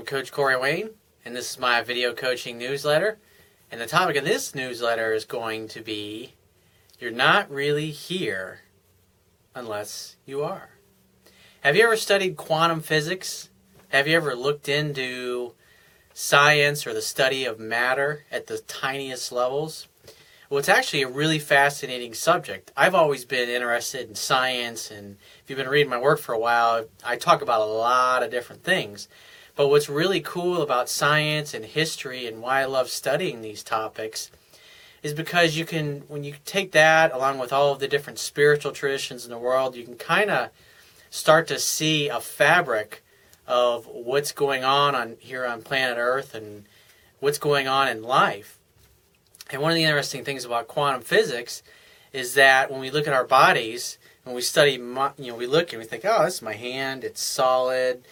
I'm Coach Corey Wayne, and this is my video coaching newsletter. And the topic of this newsletter is going to be You're not really here unless you are. Have you ever studied quantum physics? Have you ever looked into science or the study of matter at the tiniest levels? Well, it's actually a really fascinating subject. I've always been interested in science, and if you've been reading my work for a while, I talk about a lot of different things. But what's really cool about science and history and why I love studying these topics is because you can, when you take that along with all of the different spiritual traditions in the world, you can kind of start to see a fabric of what's going on on here on planet Earth and what's going on in life. And one of the interesting things about quantum physics is that when we look at our bodies, when we study, you know, we look and we think, oh, this is my hand, it's solid.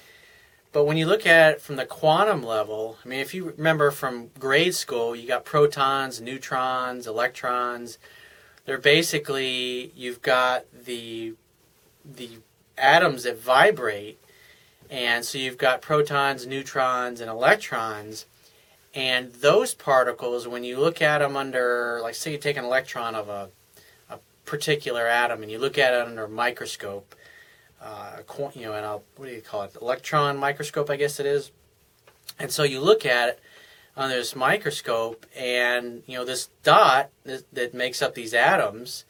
But when you look at it from the quantum level, I mean, if you remember from grade school, you got protons, neutrons, electrons. They're basically, you've got the, the atoms that vibrate. And so you've got protons, neutrons, and electrons. And those particles, when you look at them under, like, say you take an electron of a, a particular atom and you look at it under a microscope, uh, you know, and a, what do you call it? Electron microscope, I guess it is. And so you look at it under this microscope, and you know this dot that, that makes up these atoms.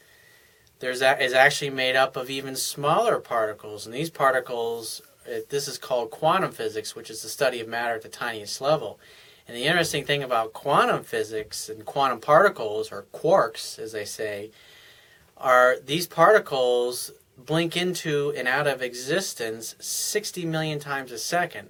There's a, is actually made up of even smaller particles, and these particles, this is called quantum physics, which is the study of matter at the tiniest level. And the interesting thing about quantum physics and quantum particles, or quarks as they say, are these particles blink into and out of existence 60 million times a second.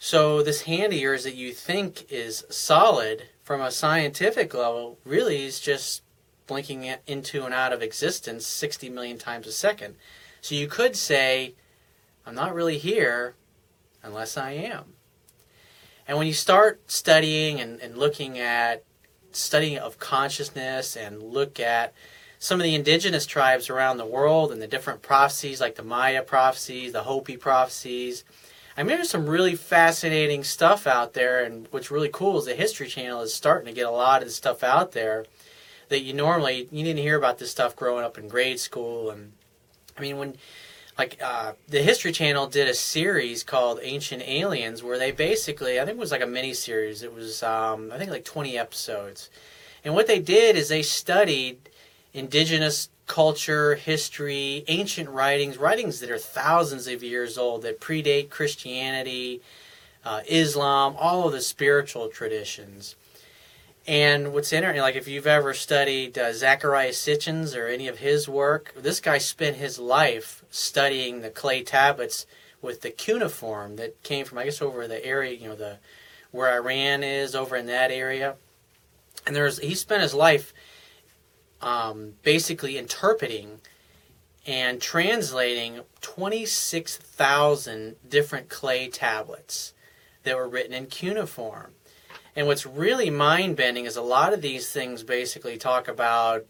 So, this hand of yours that you think is solid from a scientific level really is just blinking into and out of existence 60 million times a second. So, you could say, I'm not really here unless I am. And when you start studying and, and looking at studying of consciousness and look at some of the indigenous tribes around the world and the different prophecies, like the Maya prophecies, the Hopi prophecies. I mean, there's some really fascinating stuff out there, and what's really cool is the History Channel is starting to get a lot of the stuff out there that you normally you didn't hear about this stuff growing up in grade school. And I mean, when like uh, the History Channel did a series called Ancient Aliens, where they basically, I think it was like a mini series. It was, um, I think, like 20 episodes. And what they did is they studied indigenous culture, history, ancient writings, writings that are thousands of years old that predate Christianity, uh, Islam, all of the spiritual traditions. And what's interesting, like if you've ever studied uh, Zecharia Sitchin or any of his work, this guy spent his life studying the clay tablets with the cuneiform that came from, I guess, over the area, you know, the where Iran is, over in that area. And there's he spent his life um, basically interpreting and translating 26,000 different clay tablets that were written in cuneiform. And what's really mind bending is a lot of these things basically talk about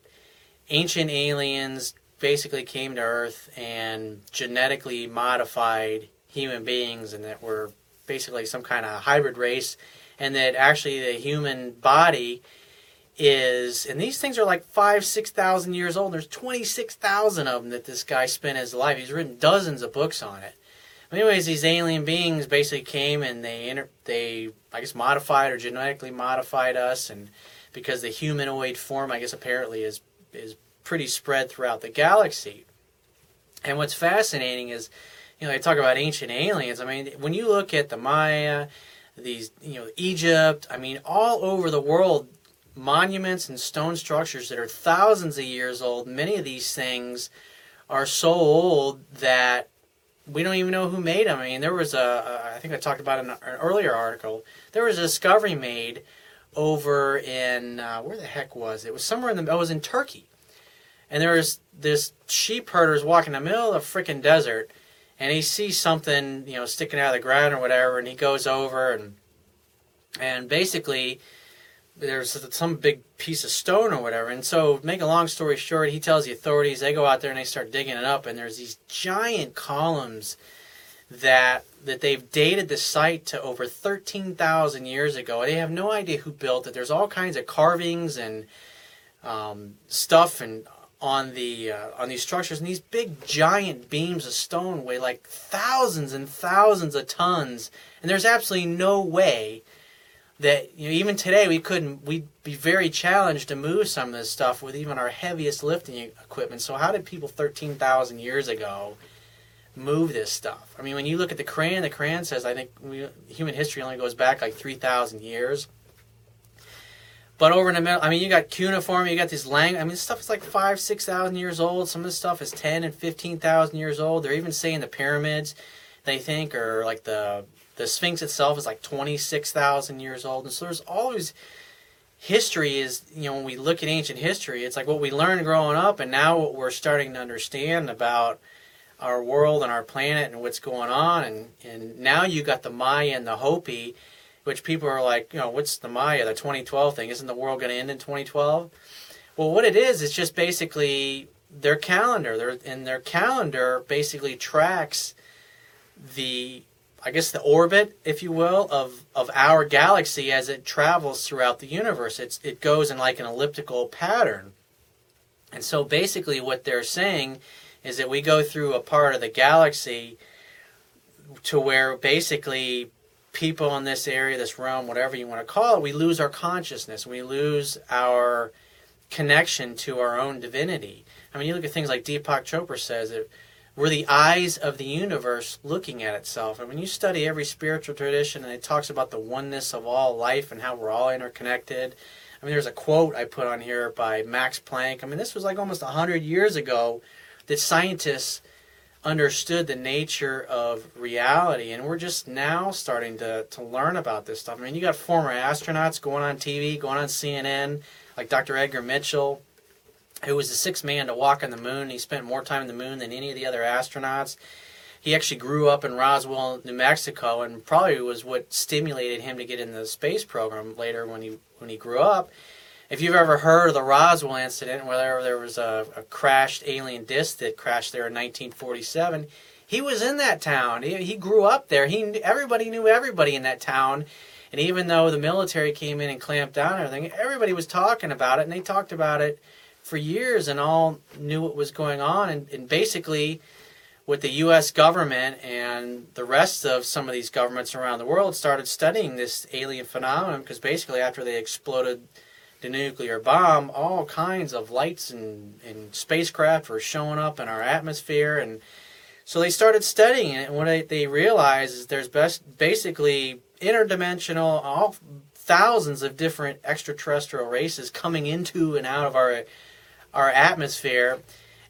ancient aliens basically came to Earth and genetically modified human beings, and that we're basically some kind of hybrid race, and that actually the human body is, and these things are like five, six thousand years old. There's 26,000 of them that this guy spent his life. He's written dozens of books on it anyways, these alien beings basically came and they inter- they I guess modified or genetically modified us, and because the humanoid form I guess apparently is is pretty spread throughout the galaxy. And what's fascinating is, you know, they talk about ancient aliens. I mean, when you look at the Maya, these you know Egypt, I mean, all over the world, monuments and stone structures that are thousands of years old. Many of these things are so old that we don't even know who made them. I mean, there was a, I think I talked about in an earlier article. There was a discovery made over in uh, where the heck was it? It was somewhere in the. It was in Turkey, and there was this sheep herder is walking in the middle of the freaking desert, and he sees something you know sticking out of the ground or whatever, and he goes over and and basically there's some big piece of stone or whatever. And so, make a long story short, he tells the authorities, they go out there and they start digging it up, and there's these giant columns that that they've dated the site to over 13,000 years ago. They have no idea who built it. There's all kinds of carvings and um, stuff and on the uh, on these structures, and these big giant beams of stone weigh like thousands and thousands of tons. And there's absolutely no way that you know even today we couldn't. We'd be very challenged to move some of this stuff with even our heaviest lifting equipment. So how did people 13,000 years ago? move this stuff. I mean, when you look at the Quran, the Quran says I think we, human history only goes back like three thousand years. But over in the middle, I mean, you got cuneiform, you got this lang. I mean, this stuff is like five, six thousand years old. Some of this stuff is ten and fifteen thousand years old. They're even saying the pyramids, they think, or like the the Sphinx itself is like twenty six thousand years old. And so there's always history is you know when we look at ancient history, it's like what we learned growing up, and now what we're starting to understand about our world and our planet and what's going on. And, and now you got the Maya and the Hopi, which people are like, you know, what's the Maya, the 2012 thing? Isn't the world going to end in 2012? Well, what it is, it's just basically their calendar. Their, and their calendar basically tracks the, I guess, the orbit, if you will, of, of our galaxy as it travels throughout the universe. It's, it goes in like an elliptical pattern. And so basically, what they're saying is that we go through a part of the galaxy to where basically people in this area, this realm, whatever you want to call it, we lose our consciousness. We lose our connection to our own divinity. I mean, you look at things like Deepak Chopra says that we're the eyes of the universe looking at itself. And when you study every spiritual tradition and it talks about the oneness of all life and how we're all interconnected. I mean, there's a quote I put on here by Max Planck. I mean, this was like almost 100 years ago that scientists understood the nature of reality and we're just now starting to, to learn about this stuff. I mean, you got former astronauts going on TV, going on CNN, like Dr. Edgar Mitchell, who was the sixth man to walk on the moon. He spent more time on the moon than any of the other astronauts. He actually grew up in Roswell, New Mexico, and probably was what stimulated him to get in the space program later when he when he grew up if you've ever heard of the Roswell incident, where there was a, a crashed alien disc that crashed there in 1947, he was in that town. He, he grew up there. He everybody knew everybody in that town, and even though the military came in and clamped down everything, everybody was talking about it, and they talked about it for years, and all knew what was going on. And, and basically, with the U.S. government and the rest of some of these governments around the world started studying this alien phenomenon because basically after they exploded the nuclear bomb, all kinds of lights and, and spacecraft were showing up in our atmosphere. And so they started studying it. And what they, realized is there's best, basically interdimensional, all thousands of different extraterrestrial races coming into and out of our, our atmosphere.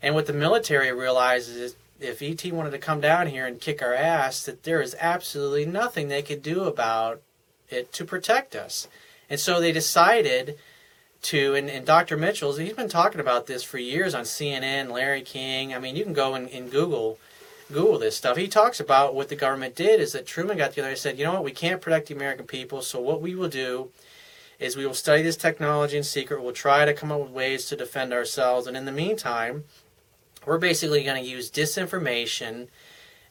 And what the military realizes is if ET wanted to come down here and kick our ass, that there is absolutely nothing they could do about it to protect us. And so they decided to and, and Dr. Mitchell's he's been talking about this for years on CNN, Larry King. I mean, you can go and, and Google Google this stuff. He talks about what the government did is that Truman got together and said, you know what, we can't protect the American people, so what we will do is we will study this technology in secret. We'll try to come up with ways to defend ourselves, and in the meantime, we're basically going to use disinformation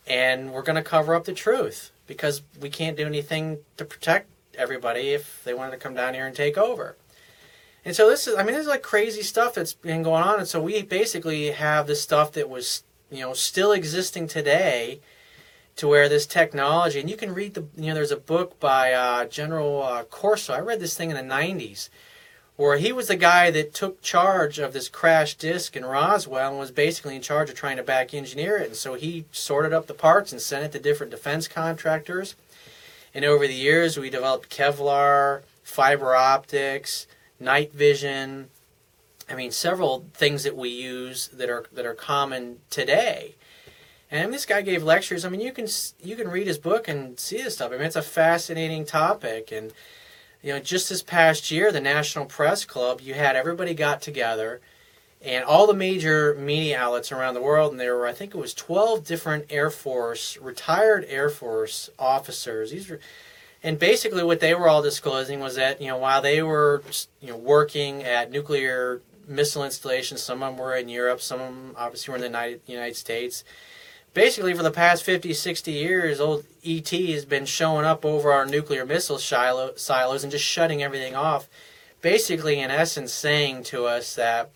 and we're going to cover up the truth because we can't do anything to protect everybody if they wanted to come down here and take over. And so this is, I mean, this is like crazy stuff that's been going on. And so we basically have this stuff that was, you know, still existing today to where this technology, and you can read the, you know, there's a book by uh, General uh, Corso. I read this thing in the 90s where he was the guy that took charge of this crash disk in Roswell and was basically in charge of trying to back engineer it. And so he sorted up the parts and sent it to different defense contractors. And over the years, we developed Kevlar, fiber optics, night vision. I mean, several things that we use that are that are common today. And this guy gave lectures. I mean, you can you can read his book and see this stuff. I mean, it's a fascinating topic. And you know, just this past year, the National Press Club, you had everybody got together, and all the major media outlets around the world, and there were I think it was twelve different Air Force retired Air Force officers. These were and basically what they were all disclosing was that you know while they were you know working at nuclear missile installations, some of them were in Europe, some of them obviously were in the United, United States. Basically for the past 50, 60 years, old ET has been showing up over our nuclear missile silo- silos and just shutting everything off. Basically, in essence, saying to us that,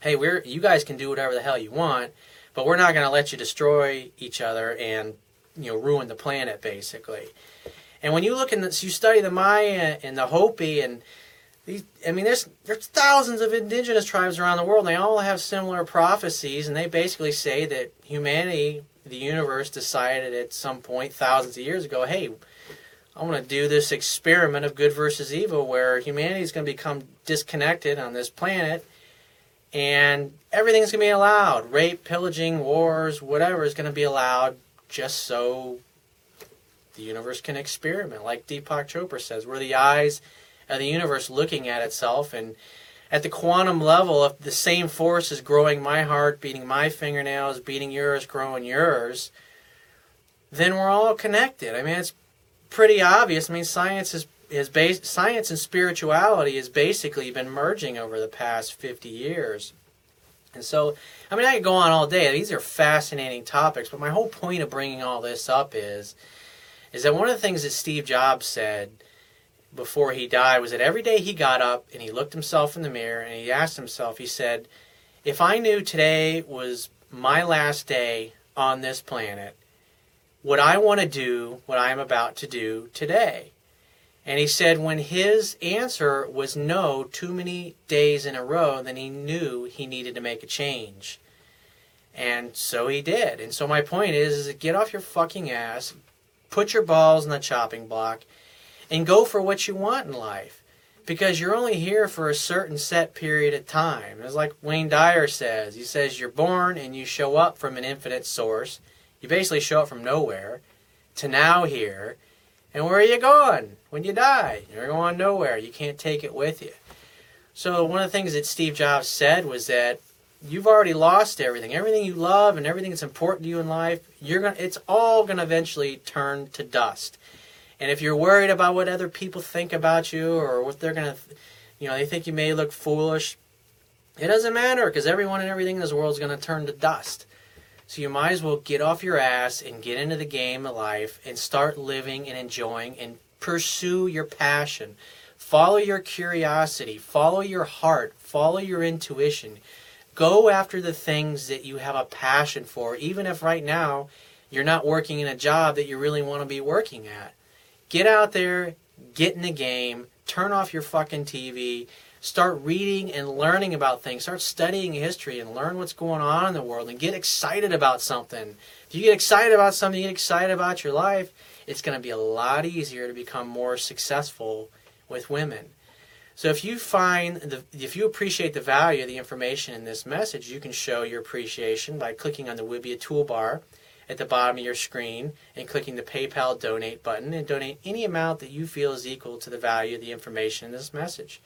hey, we're you guys can do whatever the hell you want, but we're not going to let you destroy each other and you know ruin the planet, basically. And when you look in this, you study the Maya and the Hopi and these, I mean, there's there's thousands of indigenous tribes around the world. And they all have similar prophecies, and they basically say that humanity, the universe, decided at some point thousands of years ago, hey, I want to do this experiment of good versus evil, where humanity is going to become disconnected on this planet, and everything's going to be allowed. Rape, pillaging, wars, whatever is going to be allowed, just so the universe can experiment. Like Deepak Chopra says, we're the eyes of the universe looking at itself and at the quantum level if the same force is growing my heart beating my fingernails beating yours growing yours then we're all connected. I mean it's pretty obvious. I mean science is is based science and spirituality has basically been merging over the past 50 years. And so i mean i could go on all day. These are fascinating topics but my whole point of bringing all this up is is that one of the things that steve jobs said before he died was that every day he got up and he looked himself in the mirror and he asked himself, he said, if I knew today was my last day on this planet, would I want to do what I am about to do today? And he said when his answer was no too many days in a row, then he knew he needed to make a change. And so he did. And so my point is, is get off your fucking ass, put your balls in the chopping block, and go for what you want in life because you're only here for a certain set period of time. It's like Wayne Dyer says. He says you're born and you show up from an infinite source. You basically show up from nowhere to now here. And where are you going when you die? You're going nowhere. You can't take it with you. So one of the things that Steve Jobs said was that you've already lost everything. Everything you love and everything that's important to you in life, you're going it's all going to eventually turn to dust. And if you're worried about what other people think about you or what they're going to, you know, they think you may look foolish, it doesn't matter because everyone and everything in this world is going to turn to dust. So you might as well get off your ass and get into the game of life and start living and enjoying and pursue your passion. Follow your curiosity, follow your heart, follow your intuition. Go after the things that you have a passion for, even if right now you're not working in a job that you really want to be working at. Get out there, get in the game, turn off your fucking TV, start reading and learning about things, start studying history and learn what's going on in the world and get excited about something. If you get excited about something, you get excited about your life, it's going to be a lot easier to become more successful with women. So if you find the if you appreciate the value of the information in this message, you can show your appreciation by clicking on the Wibiya toolbar at the bottom of your screen and clicking the PayPal donate button and donate any amount that you feel is equal to the value of the information in this message.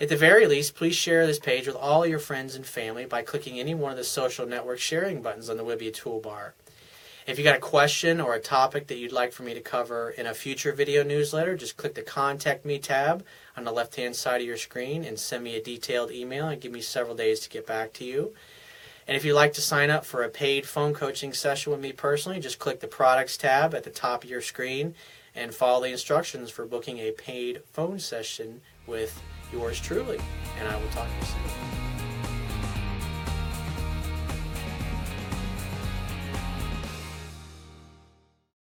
At the very least, please share this page with all your friends and family by clicking any one of the social network sharing buttons on the Wibiya toolbar. If you've got a question or a topic that you'd like for me to cover in a future video newsletter, just click the Contact Me tab on the left hand side of your screen and send me a detailed email and give me several days to get back to you. And if you'd like to sign up for a paid phone coaching session with me personally, just click the products tab at the top of your screen and follow the instructions for booking a paid phone session with yours truly. And I will talk to you soon.